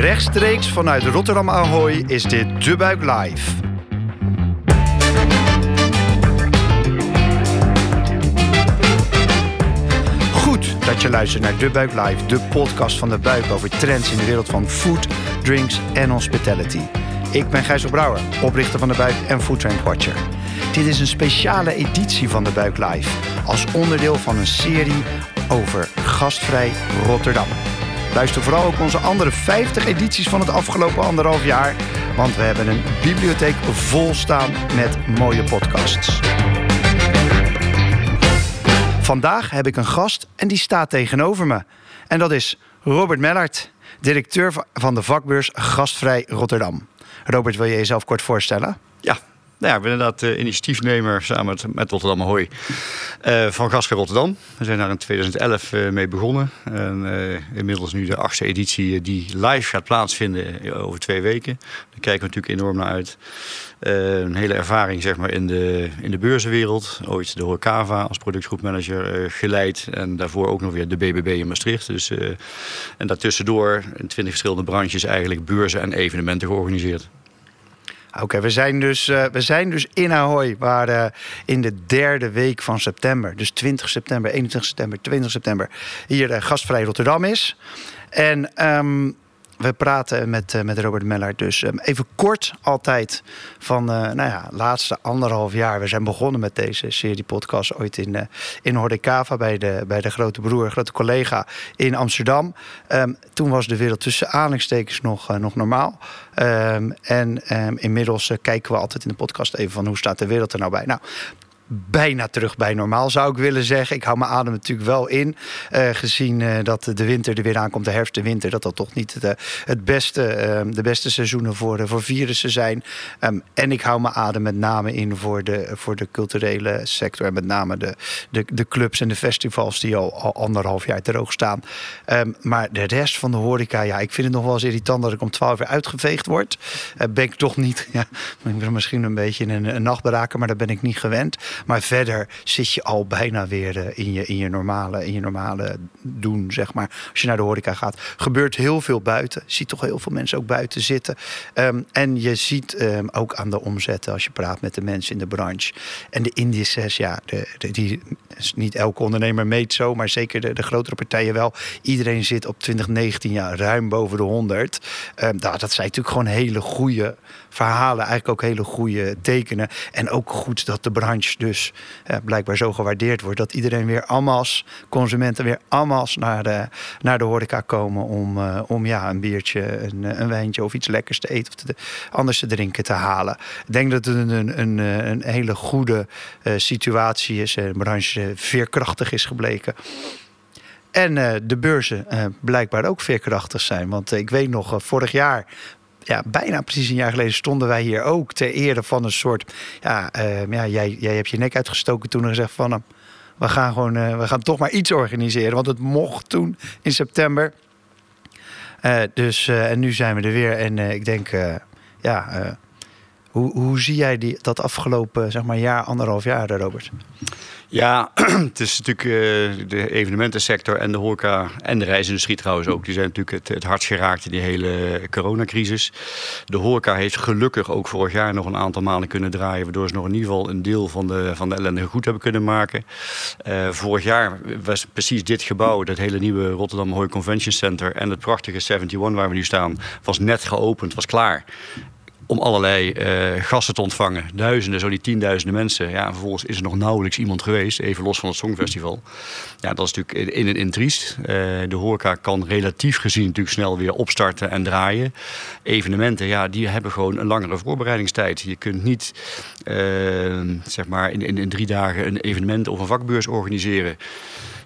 Rechtstreeks vanuit Rotterdam Ahoy is dit De Buik Live. Goed dat je luistert naar De Buik Live, de podcast van De Buik over trends in de wereld van food, drinks en hospitality. Ik ben Gijs Brouwer, oprichter van De Buik en Foodtrend Watcher. Dit is een speciale editie van De Buik Live, als onderdeel van een serie over gastvrij Rotterdam. Luister vooral ook onze andere 50 edities van het afgelopen anderhalf jaar. Want we hebben een bibliotheek vol staan met mooie podcasts. Vandaag heb ik een gast en die staat tegenover me. En dat is Robert Mellert, directeur van de vakbeurs Gastvrij Rotterdam. Robert, wil je jezelf kort voorstellen? Ja, nou ik ben inderdaad initiatiefnemer samen met, Rotterdam Ahoy uh, van Gasvrij Rotterdam. We zijn daar in 2011 uh, mee begonnen. En, inmiddels nu de achtste editie die live gaat plaatsvinden over twee weken. Daar kijken we natuurlijk enorm naar uit. een hele ervaring zeg maar, in, de, in de beurzenwereld. Ooit de Horecava als productgroepmanager geleid. En daarvoor ook nog weer de BBB in Maastricht. Dus, en daartussendoor in twintig verschillende branches eigenlijk beurzen en evenementen georganiseerd. Oké, we zijn dus, uh, we zijn dus in Ahoy, waar uh, in de derde week van september, dus 20 september, 21 september, 20 september, hier uh, gastvrij Rotterdam is. En um, we praten met, uh, met Robert Meller dus um, even kort altijd van uh, nou ja, laatste anderhalf jaar. We zijn begonnen met deze serie podcast ooit in, uh, in Hordekava bij de, bij de grote broer, grote collega in Amsterdam. Um, toen was de wereld tussen aanhalingstekens nog, nog normaal. Um, en inmiddels kijken we altijd in de podcast even van hoe staat de wereld er nou bij. Nou, bijna terug bij normaal, zou ik willen zeggen. Ik hou mijn adem natuurlijk wel in. Uh, gezien uh, dat de winter er weer aankomt, de herfst, de winter, dat dat toch niet de, het beste, uh, de beste seizoenen voor, voor virussen zijn. Um, en ik hou mijn adem met name in voor de, voor de culturele sector. En met name de, de, de clubs en de festivals die al, al anderhalf jaar droog staan. Um, maar de rest van de horeca, ja, ik vind het nog wel eens irritant dat ik om twaalf uur uitgeveegd word. ben ik toch niet, ja, misschien een beetje een, een nachtberaker, maar dat ben ik niet gewend. Maar verder zit je al bijna weer uh, in, je, in, je normale, in je normale doen, zeg maar. Als je naar de horeca gaat, gebeurt heel veel buiten. Je ziet toch heel veel mensen ook buiten zitten. Um, en je ziet um, ook aan de omzetten als je praat met de mensen in de branche. En de indices, ja, de, die, niet elke ondernemer meet zo, maar zeker de, de grotere partijen wel. Iedereen zit op 2019 ja, ruim boven de 100. Um, nou, dat zijn natuurlijk gewoon hele goede verhalen, eigenlijk ook hele goede tekenen. En ook goed dat de branche dus eh, blijkbaar zo gewaardeerd wordt dat iedereen weer allemaal consumenten weer allemaal naar de, naar de horeca komen om, uh, om ja, een biertje, een, een wijntje of iets lekkers te eten of te, anders te drinken te halen. Ik denk dat het een, een, een, hele goede uh, situatie is. De branche veerkrachtig is gebleken. En de beurzen blijkbaar ook veerkrachtig zijn. Want ik weet nog, vorig jaar ja, bijna precies een jaar geleden stonden wij hier ook ter ere van een soort. Ja, uh, ja jij, jij hebt je nek uitgestoken toen en gezegd van. We gaan gewoon, uh, we gaan toch maar iets organiseren. Want het mocht toen in september. dus, en nu zijn we er weer. En ik denk, ja. Hoe, hoe zie jij die, dat afgelopen zeg maar, jaar, anderhalf jaar, Robert? Ja, het is natuurlijk uh, de evenementensector en de horeca en de reisindustrie trouwens ook. Die zijn natuurlijk het, het hardst geraakt in die hele coronacrisis. De horeca heeft gelukkig ook vorig jaar nog een aantal maanden kunnen draaien. Waardoor ze nog in ieder geval een deel van de, van de ellende goed hebben kunnen maken. Uh, vorig jaar was precies dit gebouw, dat hele nieuwe Rotterdam Hooi Convention Center en het prachtige 71 waar we nu staan, was net geopend, was klaar om allerlei uh, gasten te ontvangen. Duizenden, zo die tienduizenden mensen. Ja, vervolgens is er nog nauwelijks iemand geweest, even los van het Songfestival. Ja, dat is natuurlijk in en in triest. Uh, de horeca kan relatief gezien natuurlijk snel weer opstarten en draaien. Evenementen, ja, die hebben gewoon een langere voorbereidingstijd. Je kunt niet, uh, zeg maar, in, in, in drie dagen een evenement of een vakbeurs organiseren.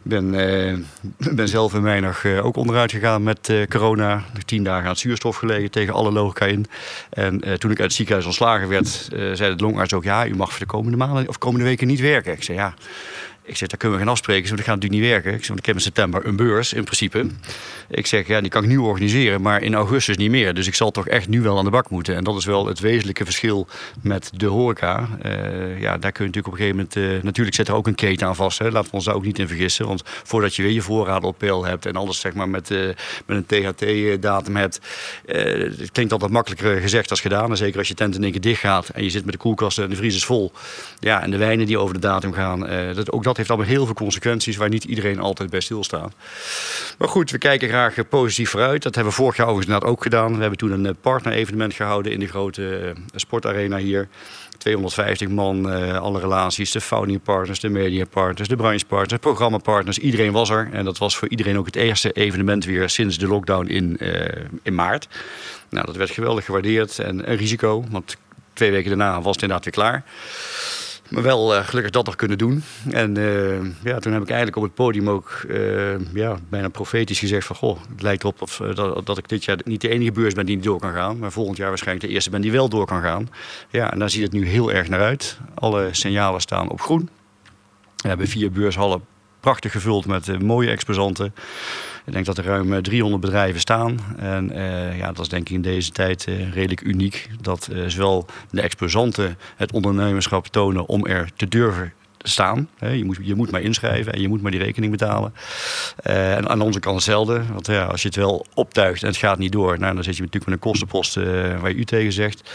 Ben, uh, ben zelf in Weinig uh, ook onderuit gegaan met uh, corona. Tien dagen aan het zuurstof gelegen tegen alle logica in. En toen ik uit het ziekenhuis ontslagen werd, zei de longarts ook... ja, u mag voor de komende maanden of komende weken niet werken. Ik zei ja, Ik zeg, daar kunnen we gaan afspreken. Zeg, dat gaat natuurlijk niet werken. Ik zeg, want ik heb in september een beurs in principe. Ik zeg, ja, die kan ik nu organiseren, maar in augustus niet meer. Dus ik zal toch echt nu wel aan de bak moeten. En dat is wel het wezenlijke verschil met de horeca. Uh, ja, daar kun je natuurlijk op een gegeven moment... Uh, natuurlijk zit er ook een keten aan vast. Hè. Laten we ons daar ook niet in vergissen. Want voordat je weer je voorraden op peil hebt... en alles zeg maar met, uh, met een THT-datum hebt... het klinkt altijd makkelijker gezegd als gedaan. En zeker als je tent in één keer dicht gaat... en je zit met de koelkasten en de vriezers vol. Ja, en de wijnen die over de datum gaan. dat, ook dat heeft allemaal heel veel consequenties... waar niet iedereen altijd bij stilstaat. Maar goed, we kijken graag positief vooruit. Dat hebben we vorig jaar overigens ook gedaan. We hebben toen een partner-evenement gehouden in de grote sportarena hier. 250 man, alle relaties, de founding partners, de media partners, de branchepartners, programmapartners. Iedereen was er. En dat was voor iedereen ook het eerste evenement weer sinds de lockdown in, in maart. Nou, dat werd geweldig gewaardeerd en een risico, want twee weken daarna was het inderdaad weer klaar. Maar wel uh, gelukkig dat nog kunnen doen. En uh, ja, toen heb ik eigenlijk op het podium ook uh, ja, bijna profetisch gezegd van... goh, het lijkt erop of, dat, dat ik dit jaar niet de enige beurs ben die niet door kan gaan... maar volgend jaar waarschijnlijk de eerste ben die wel door kan gaan. Ja, en daar ziet het nu heel erg naar uit. Alle signalen staan op groen. We hebben vier beurshallen prachtig gevuld met mooie exposanten. Ik denk dat er ruim 300 eh, bedrijven staan. En uh, ja, dat is denk ik in deze tijd redelijk uniek. Dat zowel de exposanten het ondernemerschap tonen om er te durven staan. Je moet, je moet maar inschrijven en je moet maar die rekening betalen. Uh, en aan onze kant hetzelfde. Want ja, als je het wel optuigt en het gaat niet door, nou, dan zit je natuurlijk met een kostenpost uh, waar je u tegen zegt.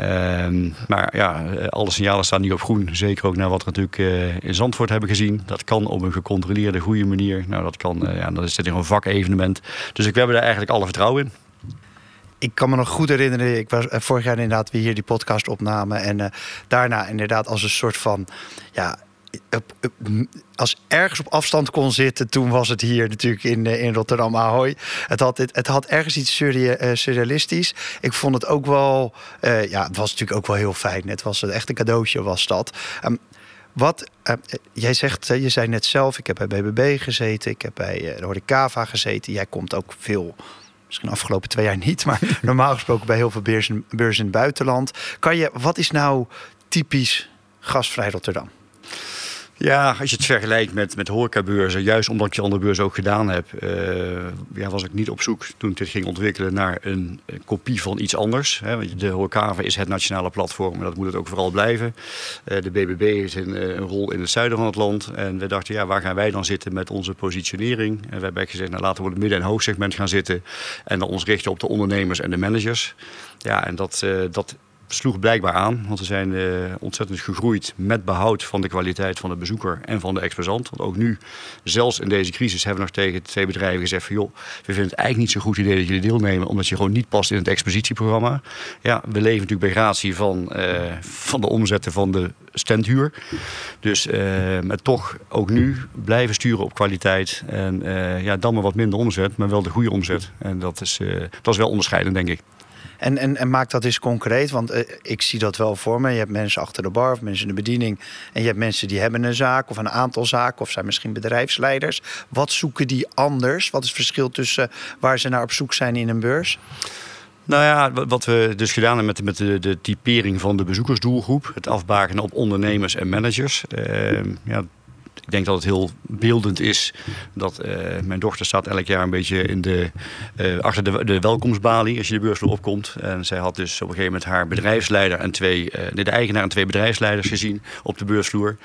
Uh, maar ja, alle signalen staan nu op groen. Zeker ook naar wat we natuurlijk in Zandvoort hebben gezien. Dat kan op een gecontroleerde, goede manier. Nou, dat kan, ja, dat is dit een vakevenement. Dus ik, we hebben daar eigenlijk alle vertrouwen in ik kan me nog goed herinneren, ik was vorig jaar inderdaad weer hier die podcast opnamen. En uh, daarna inderdaad als een soort van ja, als ergens op afstand kon zitten, toen was het hier natuurlijk in, eh, in Rotterdam Ahoy. Het had, het, het had ergens iets eh, surrealistisch. Ik vond het ook wel, ja, het was natuurlijk ook wel heel fijn. Het was een echte cadeautje, was dat. Um, wat, uh, jij zegt, je zei net zelf, ik heb bij BBB gezeten, ik heb bij uh, de Cava gezeten. Jij komt ook veel misschien de afgelopen twee jaar niet, maar normaal gesproken bij heel veel beurzen, beurzen in het buitenland. Kan je, wat is nou typisch gasvrij Rotterdam? Ja, als je het vergelijkt met, met horecabeurzen, juist omdat ik je andere beurs ook gedaan heb, uh, ja, was ik niet op zoek toen ik dit ging ontwikkelen naar een, kopie van iets anders. Hè. De Horecava is het nationale platform en dat moet het ook vooral blijven. Uh, de BBB heeft een, eh, een, rol in het zuiden van het land en we dachten, ja, waar gaan wij dan zitten met onze positionering? En we hebben gezegd, nou, laten we het midden- en hoogsegment gaan zitten en dan ons richten op de ondernemers en de managers. Ja, en dat, dat sloeg blijkbaar aan. Want we zijn uh, ontzettend gegroeid met behoud van de kwaliteit van de bezoeker en van de exposant. Want ook nu, zelfs in deze crisis, hebben we nog tegen twee bedrijven gezegd van joh, we vinden het eigenlijk niet zo'n goed idee dat jullie deelnemen, omdat je gewoon niet past in het expositieprogramma. Ja, we leven natuurlijk bij gratie van, uh, van de omzetten van de standhuur. Dus uh, toch ook nu blijven sturen op kwaliteit. En ja, dan maar wat minder omzet, maar wel de goede omzet. En dat is, dat is wel onderscheidend, denk ik. En, en, en maak dat eens concreet, want uh, ik zie dat wel voor me. Je hebt mensen achter de bar of mensen in de bediening. En je hebt mensen die hebben een zaak of een aantal zaken of zijn misschien bedrijfsleiders. Wat zoeken die anders? Wat is het verschil tussen waar ze naar op zoek zijn in een beurs? Nou ja, wat we dus gedaan hebben met, met de, de typering van de bezoekersdoelgroep, het afbakenen op ondernemers en managers. Uh, ja, ik denk dat het heel beeldend is dat uh, mijn dochter staat elk jaar een beetje in de, uh, achter de, de welkomstbalie als je de beursvloer opkomt. En zij had dus op een gegeven moment haar bedrijfsleider en twee, uh, de eigenaar en twee bedrijfsleiders gezien op de beursvloer.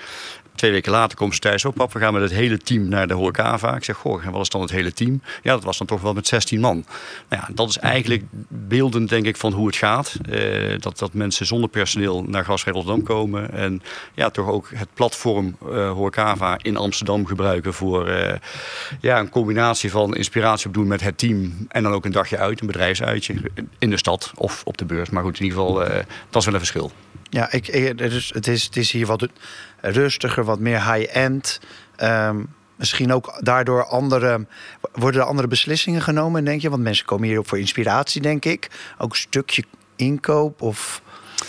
Twee weken later komen ze thuis. op. pap, we gaan met het hele team naar de Horecava. Ik zeg, goh, wat is dan het hele team? Ja, dat was dan toch wel met 16 man. Nou ja, dat is eigenlijk beeldend, denk ik, van hoe het gaat. Uh, dat, dat mensen zonder personeel naar Gasvrij Rotterdam komen. En ja, toch ook het platform uh, Horecava in Amsterdam gebruiken voor uh, ja, een combinatie van inspiratie opdoen met het team. En dan ook een dagje uit, een bedrijfsuitje in de stad of op de beurs. Maar goed, in ieder geval, dat is wel een verschil. Ja, ik, dus het, is, het is hier wat rustiger, wat meer high-end. Um, misschien ook daardoor andere, worden er andere beslissingen genomen, denk je? Want mensen komen hier ook voor inspiratie, denk ik. Ook een stukje inkoop of...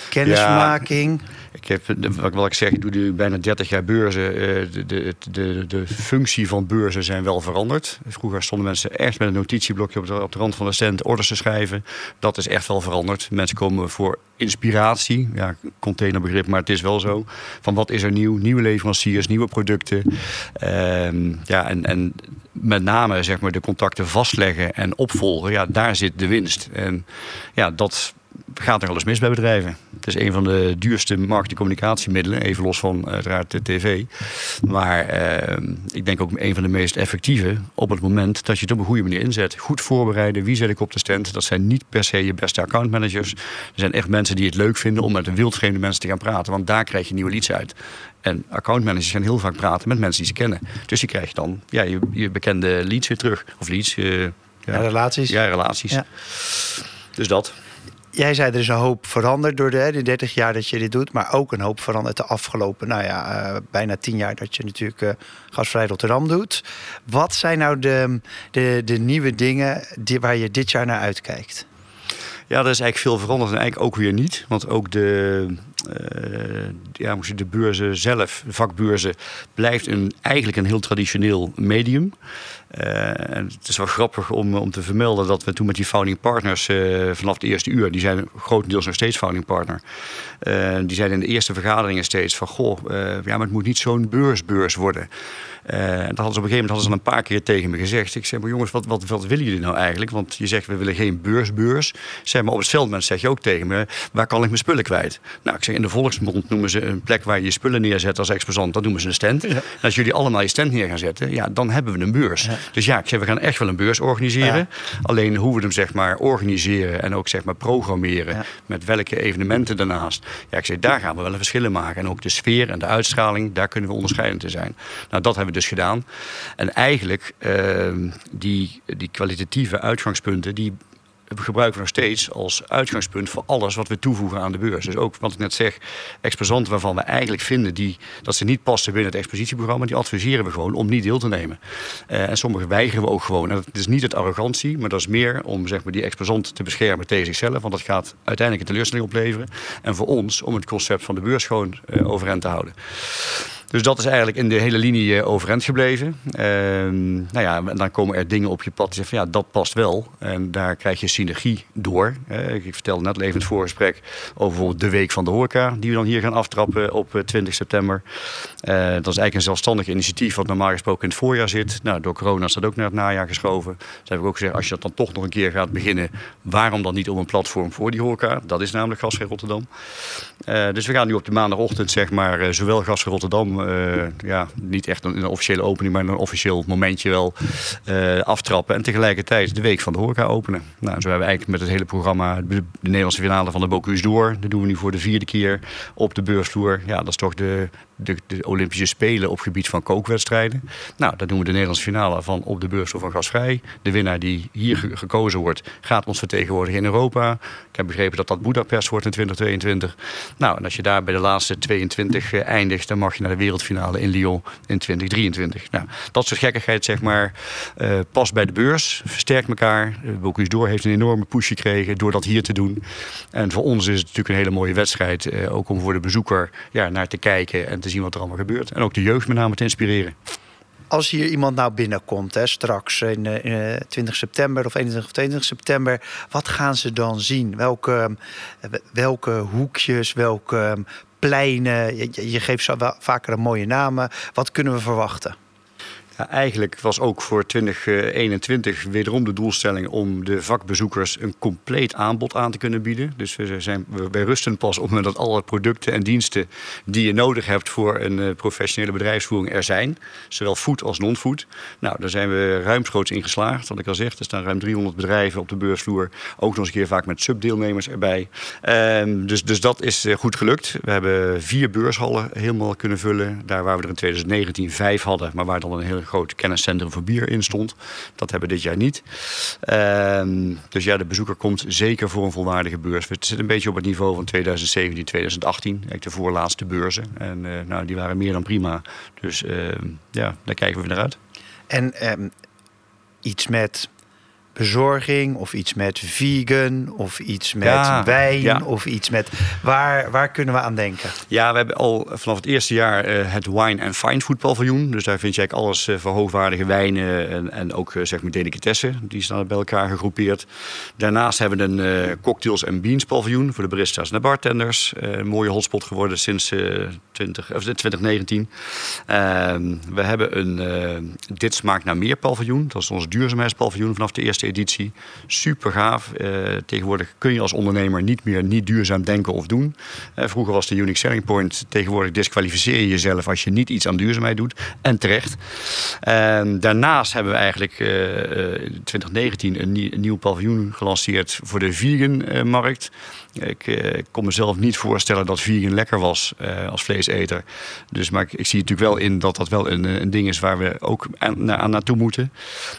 kennismaking. Ik heb, wat ik zeg, ik doe nu bijna 30 jaar beurzen. De, de, de, de functie van beurzen zijn wel veranderd. Vroeger stonden mensen echt met een notitieblokje op de, op de rand van de stand orders te schrijven. Dat is echt wel veranderd. Mensen komen voor inspiratie. Ja, containerbegrip, maar het is wel zo. Van wat is er nieuw? Nieuwe leveranciers, nieuwe producten. Ehm, ja, en, en met name zeg maar, de contacten vastleggen en opvolgen. Ja, daar zit de winst. En ja, dat gaat er alles mis bij bedrijven. Het is een van de duurste marketingcommunicatiemiddelen, even los van uiteraard de tv. Maar eh, ik denk ook een van de meest effectieve op het moment dat je het op een goede manier inzet. Goed voorbereiden, wie zet ik op de stand? Dat zijn niet per se je beste accountmanagers. Er zijn echt mensen die het leuk vinden om met een wildvreemde mensen te gaan praten, want daar krijg je nieuwe leads uit. En accountmanagers gaan heel vaak praten met mensen die ze kennen. Dus je krijgt dan ja, je, je bekende leads weer terug. Of leads. Uh, ja, ja, relaties. Ja, relaties. Ja. Dus dat jij zei er is een hoop veranderd door de, de 30 jaar dat je dit doet, maar ook een hoop veranderd de afgelopen, nou ja, uh, bijna 10 jaar dat je natuurlijk uh, gasvrij Rotterdam doet. Wat zijn nou de, de, de nieuwe dingen die, waar je dit jaar naar uitkijkt? Ja, er is eigenlijk veel veranderd en eigenlijk ook weer niet. Want ook de, uh, ja, de beurzen zelf, de vakbeurzen, blijft een, eigenlijk een heel traditioneel medium. Uh, en het is wel grappig om, om te vermelden dat we toen met die founding partners uh, vanaf de eerste uur, die zijn grotendeels nog steeds founding partner, uh, die zeiden in de eerste vergaderingen steeds van goh, ja, maar het moet niet zo'n beursbeurs worden. en dat hadden ze op een gegeven moment hadden ze al een paar keer tegen me gezegd. Ik zei, maar jongens, wat, wat, wat willen jullie nou eigenlijk? Want je zegt, we willen geen beursbeurs. Zeg maar, op het veldment zeg je ook tegen me, waar kan ik mijn spullen kwijt? Nou, ik zeg, in de volksmond noemen ze een plek waar je je spullen neerzet als exposant, dat noemen ze een stand. En als jullie allemaal je stand neer gaan zetten, ja, dan hebben we een beurs. Ja. Dus ja, ik zeg, we gaan echt wel een beurs organiseren. Alleen hoe we hem zeg maar organiseren en ook zeg maar programmeren met welke evenementen daarnaast. Ja, ik zeg, daar gaan we wel een verschil in maken. En ook de sfeer en de uitstraling, daar kunnen we onderscheidend in zijn. Nou, dat hebben we dus gedaan. En eigenlijk uh, die, die kwalitatieve uitgangspunten, die we gebruiken nog steeds als uitgangspunt voor alles wat we toevoegen aan de beurs. Dus ook wat ik net zeg, exposanten waarvan we eigenlijk vinden die, dat ze niet passen binnen het expositieprogramma, die adviseren we gewoon om niet deel te nemen. Uh, en sommige weigeren we ook gewoon. En dat is niet het arrogantie, maar dat is meer om zeg maar, die exposant te beschermen tegen zichzelf, want dat gaat uiteindelijk een teleurstelling opleveren. En voor ons om het concept van de beurs gewoon uh, overeind te houden. Dus dat is eigenlijk in de hele linie uh, overeind gebleven. Uh, nou ja, dan komen er dingen op je pad die zeggen van ja, dat past wel. En daar krijg je synergie door. Ik vertelde net even het voorgesprek over de Week van de Horeca, die we dan hier gaan aftrappen op 20 september. dat is eigenlijk een zelfstandig initiatief wat normaal gesproken in het voorjaar zit. Nou, door corona is dat ook naar het najaar geschoven. Dus heb ik ook gezegd, als je dat dan toch nog een keer gaat beginnen, waarom dan niet op een platform voor die horeca? Dat is namelijk Gasvrij Rotterdam. dus we gaan nu op de maandagochtend zeg maar zowel Gasvrij Rotterdam uh, ja, niet echt een, officiële opening, maar een officieel momentje wel uh, aftrappen. En tegelijkertijd de Week van de Horeca openen. Nou, zo hebben we eigenlijk met het hele programma de, Nederlandse finale van de Bocuse d'Or. Dat doen we nu voor de vierde keer op de beursvloer. Ja, dat is toch de, de, de, Olympische Spelen op gebied van kookwedstrijden. Nou, dat doen we de Nederlandse finale van op de beursvloer van Gasvrij. De winnaar die hier gekozen wordt, gaat ons vertegenwoordigen in Europa. Ik heb begrepen dat dat Budapest wordt in 2022. Nou, en als je daar bij de laatste 22 uh, eindigt, dan mag je naar de wereldfinale in Lyon in 2023. Nou, dat soort gekkigheid, zeg maar, uh, past bij de beurs, versterkt elkaar. Uh, Bocuse d'Or heeft een enorme push gekregen door dat hier te doen. En voor ons is het natuurlijk een hele mooie wedstrijd, ook om voor de bezoeker ja, naar te kijken en te zien wat er allemaal gebeurt. En ook de jeugd met name te inspireren. Als hier iemand nou binnenkomt, hè, straks in, in 20 september of 21 of 22 september, wat gaan ze dan zien? Welke, welke hoekjes, welke pleinen? Je, je geeft zo vaker een mooie namen. Wat kunnen we verwachten? Eigenlijk was ook voor 2021 wederom de doelstelling om de vakbezoekers een compleet aanbod aan te kunnen bieden. Dus we zijn bij rusten pas op dat alle producten en diensten die je nodig hebt voor een eh, professionele bedrijfsvoering er zijn. Zowel food als non-food. Nou, daar zijn we ruimschoots in geslaagd. Wat ik al zeg, er staan ruim 300 bedrijven op de beursvloer. Ook nog eens een keer vaak met subdeelnemers erbij. Um, dus, dus dat is eh, goed gelukt. We hebben vier beurshallen helemaal kunnen vullen. Daar waar we er in 2019 vijf hadden, maar waar dan een hele groot kenniscentrum voor bier in stond. Dat hebben we dit jaar niet. Uh, dus ja, de bezoeker komt zeker voor een volwaardige beurs. Het zit een beetje op het niveau van 2017, 2018. Eigenlijk de voorlaatste beurzen. En uh, nou, die waren meer dan prima. Dus uh, ja, daar kijken we naar uit. En ehm, iets met bezorging of iets met vegan of iets met wijn of iets met... Waar, waar kunnen we aan denken? Ja, we hebben al vanaf het eerste jaar het Wine and Fine Food paviljoen. Dus daar vind je eigenlijk alles voor hoogwaardige wijnen en, en ook zeg maar delicatessen. Die staan bij elkaar gegroepeerd. Daarnaast hebben we een cocktails en beans paviljoen voor de baristas en de bartenders. een mooie hotspot geworden sinds 20, of 2019. Ehm, we hebben een Dit smaakt naar meer paviljoen. Dat is ons duurzaamheidspaviljoen vanaf de eerste editie. Super gaaf. Uh, tegenwoordig kun je als ondernemer niet meer niet duurzaam denken of doen. Uh, vroeger was de unique selling point. Tegenwoordig disqualificeer je jezelf als je niet iets aan duurzaamheid doet. En terecht. Daarnaast hebben we eigenlijk in eh, 2019 een, nieuw paviljoen gelanceerd voor de vegan markt. Ik, kon mezelf niet voorstellen dat vegan lekker was als vleeseter. Dus, maar ik, ik, zie natuurlijk wel in dat dat wel een, een ding is waar we ook aan, aan naartoe moeten.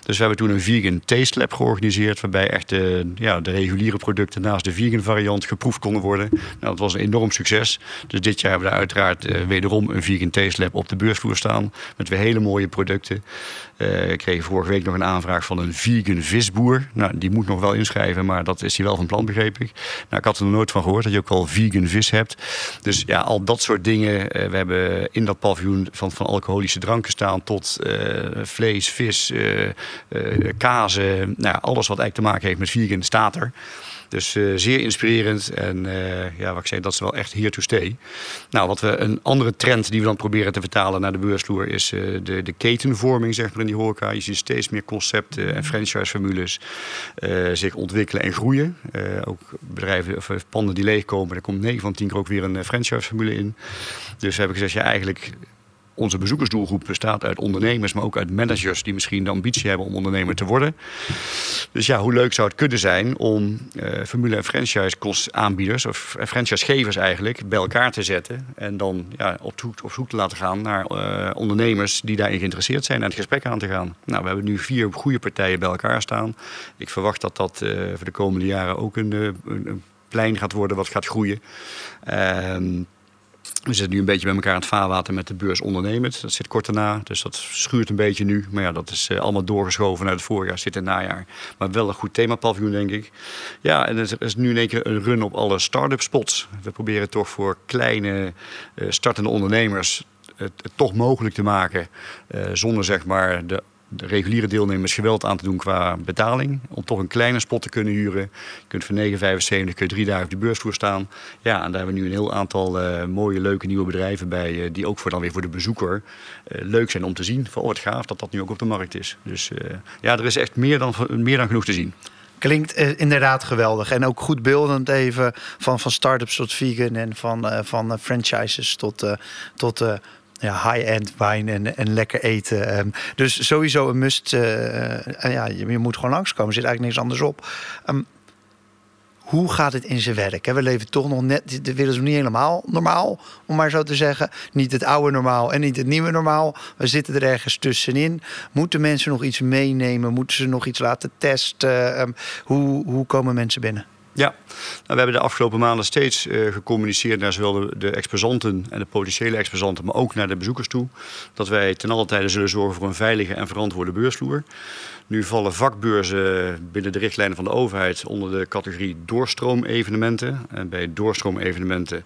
Dus we hebben toen een vegan taste lab georganiseerd. Waarbij echt de, ja, de reguliere producten naast de vegan variant geproefd konden worden. Nou, dat was een enorm succes. Dus dit jaar hebben we uiteraard uh, wederom een vegan taste lab op de beursvloer staan. Met weer hele mooie producten. Uh, ik kreeg vorige week nog een aanvraag van een vegan visboer. Nou, die moet nog wel inschrijven, maar dat is hij wel van plan, begreep ik. Nou, ik had er nog nooit van gehoord dat je ook al vegan vis hebt. Dus ja, al dat soort dingen. Uh, we hebben in dat paviljoen van, van alcoholische dranken staan tot vlees, vis, kazen. Nou, alles wat eigenlijk te maken heeft met vegan staat er. Dus uh, zeer inspirerend. En uh, ja, wat ik zei, dat is wel echt here to stay. Nou, wat we een andere trend die we dan proberen te vertalen naar de beursvloer is uh, de, de ketenvorming, zeg maar, in die horeca. Je ziet steeds meer concepten en franchise-formules zich ontwikkelen en groeien. ook bedrijven of panden die leegkomen, daar komt 9 van 10 keer ook weer een franchise-formule in. Dus we hebben gezegd, ja, eigenlijk onze bezoekersdoelgroep bestaat uit ondernemers, maar ook uit managers die misschien de ambitie hebben om ondernemer te worden. Dus ja, hoe leuk zou het kunnen zijn om uh, formule- en franchise-aanbieders, of franchisegevers eigenlijk, bij elkaar te zetten. En dan ja, op, zoek, op zoek te laten gaan naar uh, ondernemers die daarin geïnteresseerd zijn en het gesprek aan te gaan. Nou, we hebben nu vier goede partijen bij elkaar staan. Ik verwacht dat dat voor de komende jaren ook een, een, een plein gaat worden wat gaat groeien. Ehm, we zitten nu een beetje bij elkaar aan het vaarwater met de beurs ondernemend. Dat zit kort daarna, dus dat schuurt een beetje nu. Maar ja, dat is uh, allemaal doorgeschoven naar het voorjaar, zit in het najaar. Maar wel een goed themapaviljoen, denk ik. Ja, en er is nu in één keer een run op alle start-up spots. We proberen toch voor kleine uh, startende ondernemers het, toch mogelijk te maken. Uh, zonder zeg maar de de reguliere deelnemers geweld aan te doen qua betaling. Om toch een kleine spot te kunnen huren. Je kunt voor 9,75 kun je drie dagen op de beursvloer staan. Ja, en daar hebben we nu een heel aantal uh, mooie, leuke nieuwe bedrijven bij. Uh, die ook voor dan weer voor de bezoeker uh, leuk zijn om te zien. Van, oh, gaaf dat dat nu ook op de markt is. Dus ja, er is echt meer dan, meer dan genoeg te zien. Klinkt inderdaad geweldig. En ook goed beeldend even van, van start-ups tot vegan en van, van franchises tot, tot ja, high-end wijn en, en lekker eten. Um, dus sowieso een must. Uh, ja, je, moet gewoon langskomen. Er zit eigenlijk niks anders op. Um, hoe gaat het in zijn werk? We leven toch nog net, de wereld is niet helemaal normaal, om maar zo te zeggen. Niet het oude normaal en niet het nieuwe normaal. We zitten er ergens tussenin. Moeten mensen nog iets meenemen? Moeten ze nog iets laten testen? Um, hoe, hoe komen mensen binnen? Ja, nou, we hebben de afgelopen maanden steeds uh, gecommuniceerd naar zowel de, de, exposanten en de potentiële exposanten, maar ook naar de bezoekers toe. Dat wij ten alle tijde zullen zorgen voor een veilige en verantwoorde beursvloer. Nu vallen vakbeurzen binnen de richtlijnen van de overheid onder de categorie doorstroomevenementen. En bij doorstroomevenementen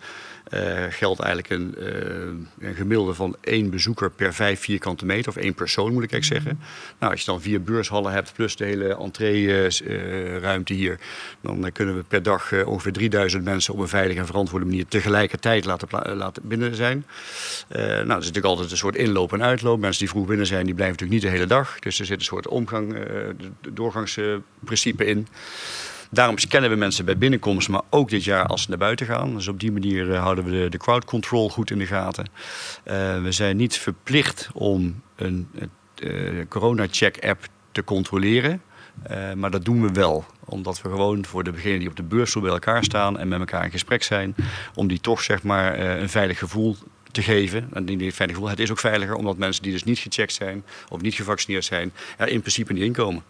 geldt eigenlijk een, uh, een, gemiddelde van één bezoeker per vijf vierkante meter. Of één persoon moet ik eigenlijk zeggen. Nou, als je dan vier beurshallen hebt plus de hele entree-ruimte uh, hier. Dan kunnen we per dag ongeveer 3000 mensen op een veilige en verantwoorde manier tegelijkertijd laten, laten binnen zijn. nou, er is natuurlijk altijd een soort inloop en uitloop. Mensen die vroeg binnen zijn, die blijven natuurlijk niet de hele dag. Dus er zit een soort omgang, doorgangsprincipe in. Daarom scannen we mensen bij binnenkomst, maar ook dit jaar als ze naar buiten gaan. Dus op die manier uh, houden we de, crowd control goed in de gaten. Uh, we zijn niet verplicht om een uh, corona-check-app te controleren. maar dat doen we wel, omdat we gewoon voor de beginnen die op de beursstoel bij elkaar staan en met elkaar in gesprek zijn, om die toch zeg maar een veilig gevoel te geven. En die veilig. Het is ook veiliger omdat mensen die dus niet gecheckt zijn of niet gevaccineerd zijn, er in principe niet inkomen.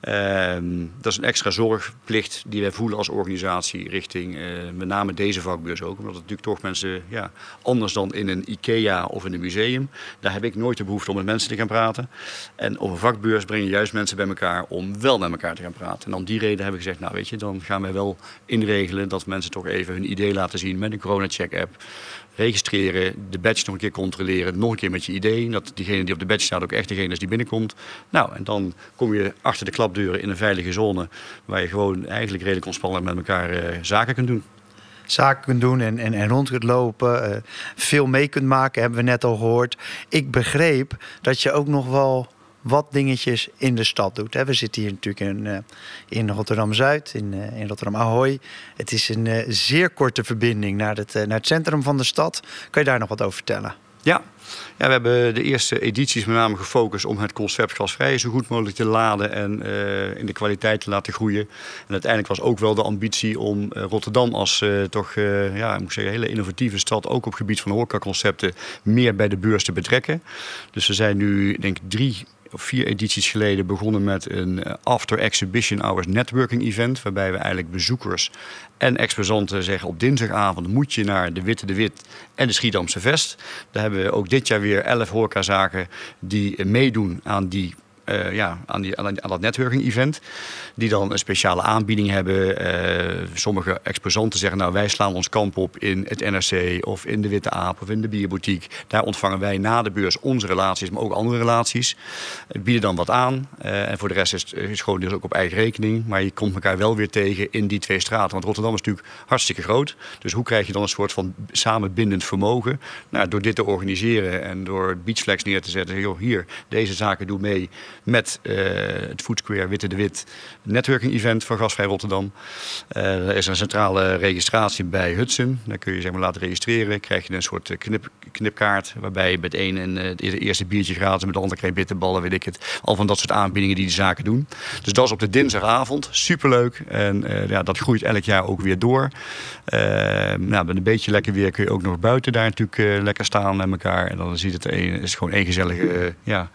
Ehm, dat is een extra zorgplicht die wij voelen als organisatie richting uh, met name deze vakbeurs ook. Omdat het natuurlijk toch mensen, ja, anders dan in een IKEA of in een museum, daar heb ik nooit de behoefte om met mensen te gaan praten. En op een vakbeurs breng je juist mensen bij elkaar om wel met elkaar te gaan praten. En om die reden heb ik gezegd, nou weet je, dan gaan wij wel inregelen dat mensen toch even hun idee laten zien met een corona-check-app registreren, de badge nog een keer controleren, nog een keer met je idee. Dat diegene die op de badge staat ook echt degene is die binnenkomt. Nou, en dan kom je achter de klapdeuren in een veilige zone waar je gewoon eigenlijk redelijk ontspannen met elkaar uh, zaken kunt doen zaken kunt doen en, en, rond kunt lopen. Uh, veel mee kunt maken, hebben we net al gehoord. Ik begreep dat je ook nog wel wat dingetjes in de stad doet. We zitten hier natuurlijk in, eh, in Rotterdam-Zuid, in, eh, in Rotterdam-Ahoy. Het is een eh, zeer korte verbinding naar het, naar het centrum van de stad. Kan je daar nog wat over vertellen? Ja. ja, we hebben de eerste edities met name gefocust om het concept gasvrij zo goed mogelijk te laden en in de kwaliteit te laten groeien. En uiteindelijk was ook wel de ambitie om Rotterdam als toch, ja, ik moet zeggen, hele innovatieve stad, ook op gebied van horecaconcepten, meer bij de beurs te betrekken. Dus we zijn nu, denk ik, drie vier edities geleden begonnen met een eh, After Exhibition Hours networking event. Waarbij we eigenlijk bezoekers en exposanten zeggen op dinsdagavond moet je naar de Witte de Wit en de Schiedamse Vest. Daar hebben we ook dit jaar weer elf horecazaken die meedoen aan die uh, ja, aan, die, aan, dat networking-event. Die dan een speciale aanbieding hebben. Uh, sommige exposanten zeggen, nou wij slaan ons kamp op in het NRC of in de Witte Aap of in de Bierboutique. Daar ontvangen wij na de beurs onze relaties, maar ook andere relaties. bieden dan wat aan. Uh, en voor de rest is het gewoon dus ook op eigen rekening. Maar je komt elkaar wel weer tegen in die twee straten. Want Rotterdam is natuurlijk hartstikke groot. Dus hoe krijg je dan een soort van samenbindend vermogen? Nou, door dit te organiseren en door Beachflex neer te zetten. Joh, hier, deze zaken doen mee met uh, het Food Square Witte de Wit networking event van Gasvrij Rotterdam. Uh, er is een centrale registratie bij Hudson. Daar kun je zeg maar laten registreren. Krijg je een soort eh, knip, knipkaart waarbij je met het eerste biertje gratis, met de andere krijg je bitterballen, weet ik het. Al van dat soort aanbiedingen die de zaken doen. Dus dat is op de dinsdagavond. Superleuk. En ja, dat groeit elk jaar ook weer door. nou, met een beetje lekker weer kun je ook nog buiten daar natuurlijk lekker staan met elkaar. En dan ziet het een, is gewoon één gezellige ja,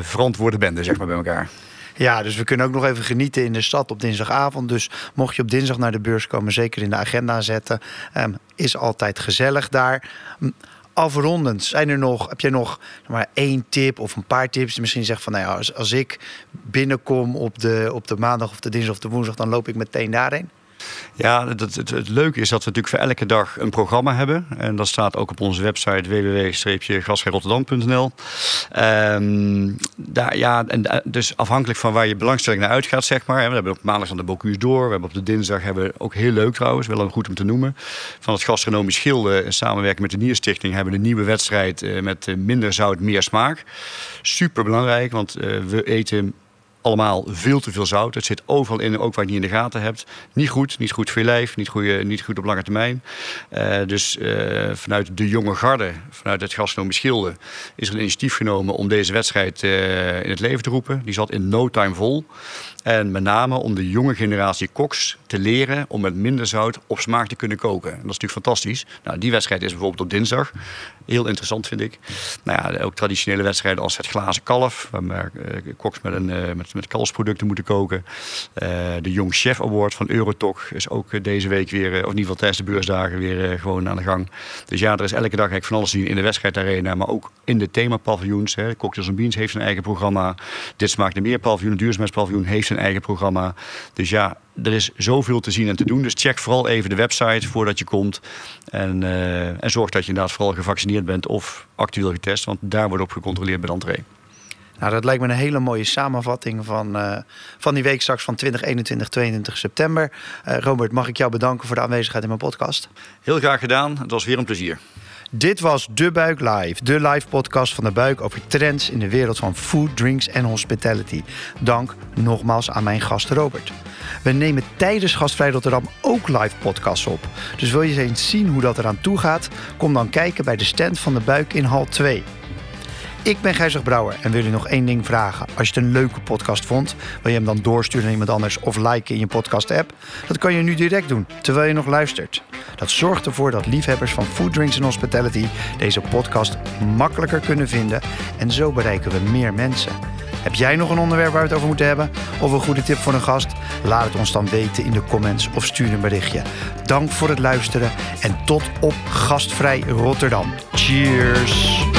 verantwoording de bende zeg maar, bij elkaar. Ja, dus we kunnen ook nog even genieten in de stad op dinsdagavond. Dus mocht je op dinsdag naar de beurs komen, zeker in de agenda zetten. Um, is altijd gezellig daar. Afrondend, zijn er nog, heb jij nog maar één tip of een paar tips? Misschien zegt van, nou ja, als, als ik binnenkom op de, op de maandag of de dinsdag of de woensdag, dan loop ik meteen daarheen. Ja, het, het, leuke is dat we natuurlijk voor elke dag een programma hebben. En dat staat ook op onze website www.gasgerotterdam.nl. Um, daar, ja, en, eh, dus afhankelijk van waar je belangstelling naar uitgaat, zeg maar. We hebben op maandag van de Bocuse door. We hebben op de dinsdag hebben we ook heel leuk trouwens, wel goed om te noemen. Van het gastronomisch gilde in samenwerking met de Nierstichting hebben we een nieuwe wedstrijd eh, met eh, minder zout, meer smaak. Super belangrijk, want we eten allemaal veel te veel zout. Het zit overal in, ook waar je niet in de gaten hebt. Niet goed, niet goed voor je lijf, niet, goede, niet goed op lange termijn. Uh, dus uh, vanuit de jonge garde, vanuit het gastronomisch schilde, is er een initiatief genomen om deze wedstrijd uh, in het leven te roepen. Die zat in no time vol. En met name om de jonge generatie koks te leren om met minder zout op smaak te kunnen koken. En dat is natuurlijk fantastisch. Nou, die wedstrijd is bijvoorbeeld op dinsdag. Heel interessant vind ik. Nou ja, ook traditionele wedstrijden als het glazen kalf, waar koks met, een, met, met kalfsproducten moeten koken. Uh, de Jong Chef Award van Eurotok is ook deze week weer, of in ieder geval tijdens de beursdagen, weer gewoon aan de gang. Dus ja, er is elke dag eigenlijk van alles zien in de wedstrijdarena, maar ook in de themapaviljoens. Cocktails Beans heeft zijn eigen programma. Dit smaakt de meer paviljoen, het duurzaamheidspaviljoen heeft zijn eigen programma. Dus ja, er is zoveel te zien en te doen. Dus check vooral even de website voordat je komt. En, uh, en zorg dat je inderdaad vooral gevaccineerd bent of actueel getest. Want daar wordt op gecontroleerd bij de entree. Nou, dat lijkt me een hele mooie samenvatting van, uh, van die week straks van 2021, 22 september. Uh, Robert, mag ik jou bedanken voor de aanwezigheid in mijn podcast? Heel graag gedaan. Het was weer een plezier. Dit was De Buik Live, de live podcast van De Buik over trends in de wereld van food, drinks en hospitality. Dank nogmaals aan mijn gast Robert. We nemen tijdens Gastvrij Rotterdam ook live podcasts op. Dus wil je eens zien hoe dat eraan toe gaat? Kom dan kijken bij de stand van De Buik in hal 2. Ik ben Gijzig Brouwer en wil je nog één ding vragen. Als je het een leuke podcast vond, wil je hem dan doorsturen naar iemand anders of liken in je podcast-app? Dat kan je nu direct doen, terwijl je nog luistert. Dat zorgt ervoor dat liefhebbers van food, drinks en hospitality deze podcast makkelijker kunnen vinden en zo bereiken we meer mensen. Heb jij nog een onderwerp waar we het over moeten hebben? Of een goede tip voor een gast? Laat het ons dan weten in de comments of stuur een berichtje. Dank voor het luisteren en tot op gastvrij Rotterdam. Cheers!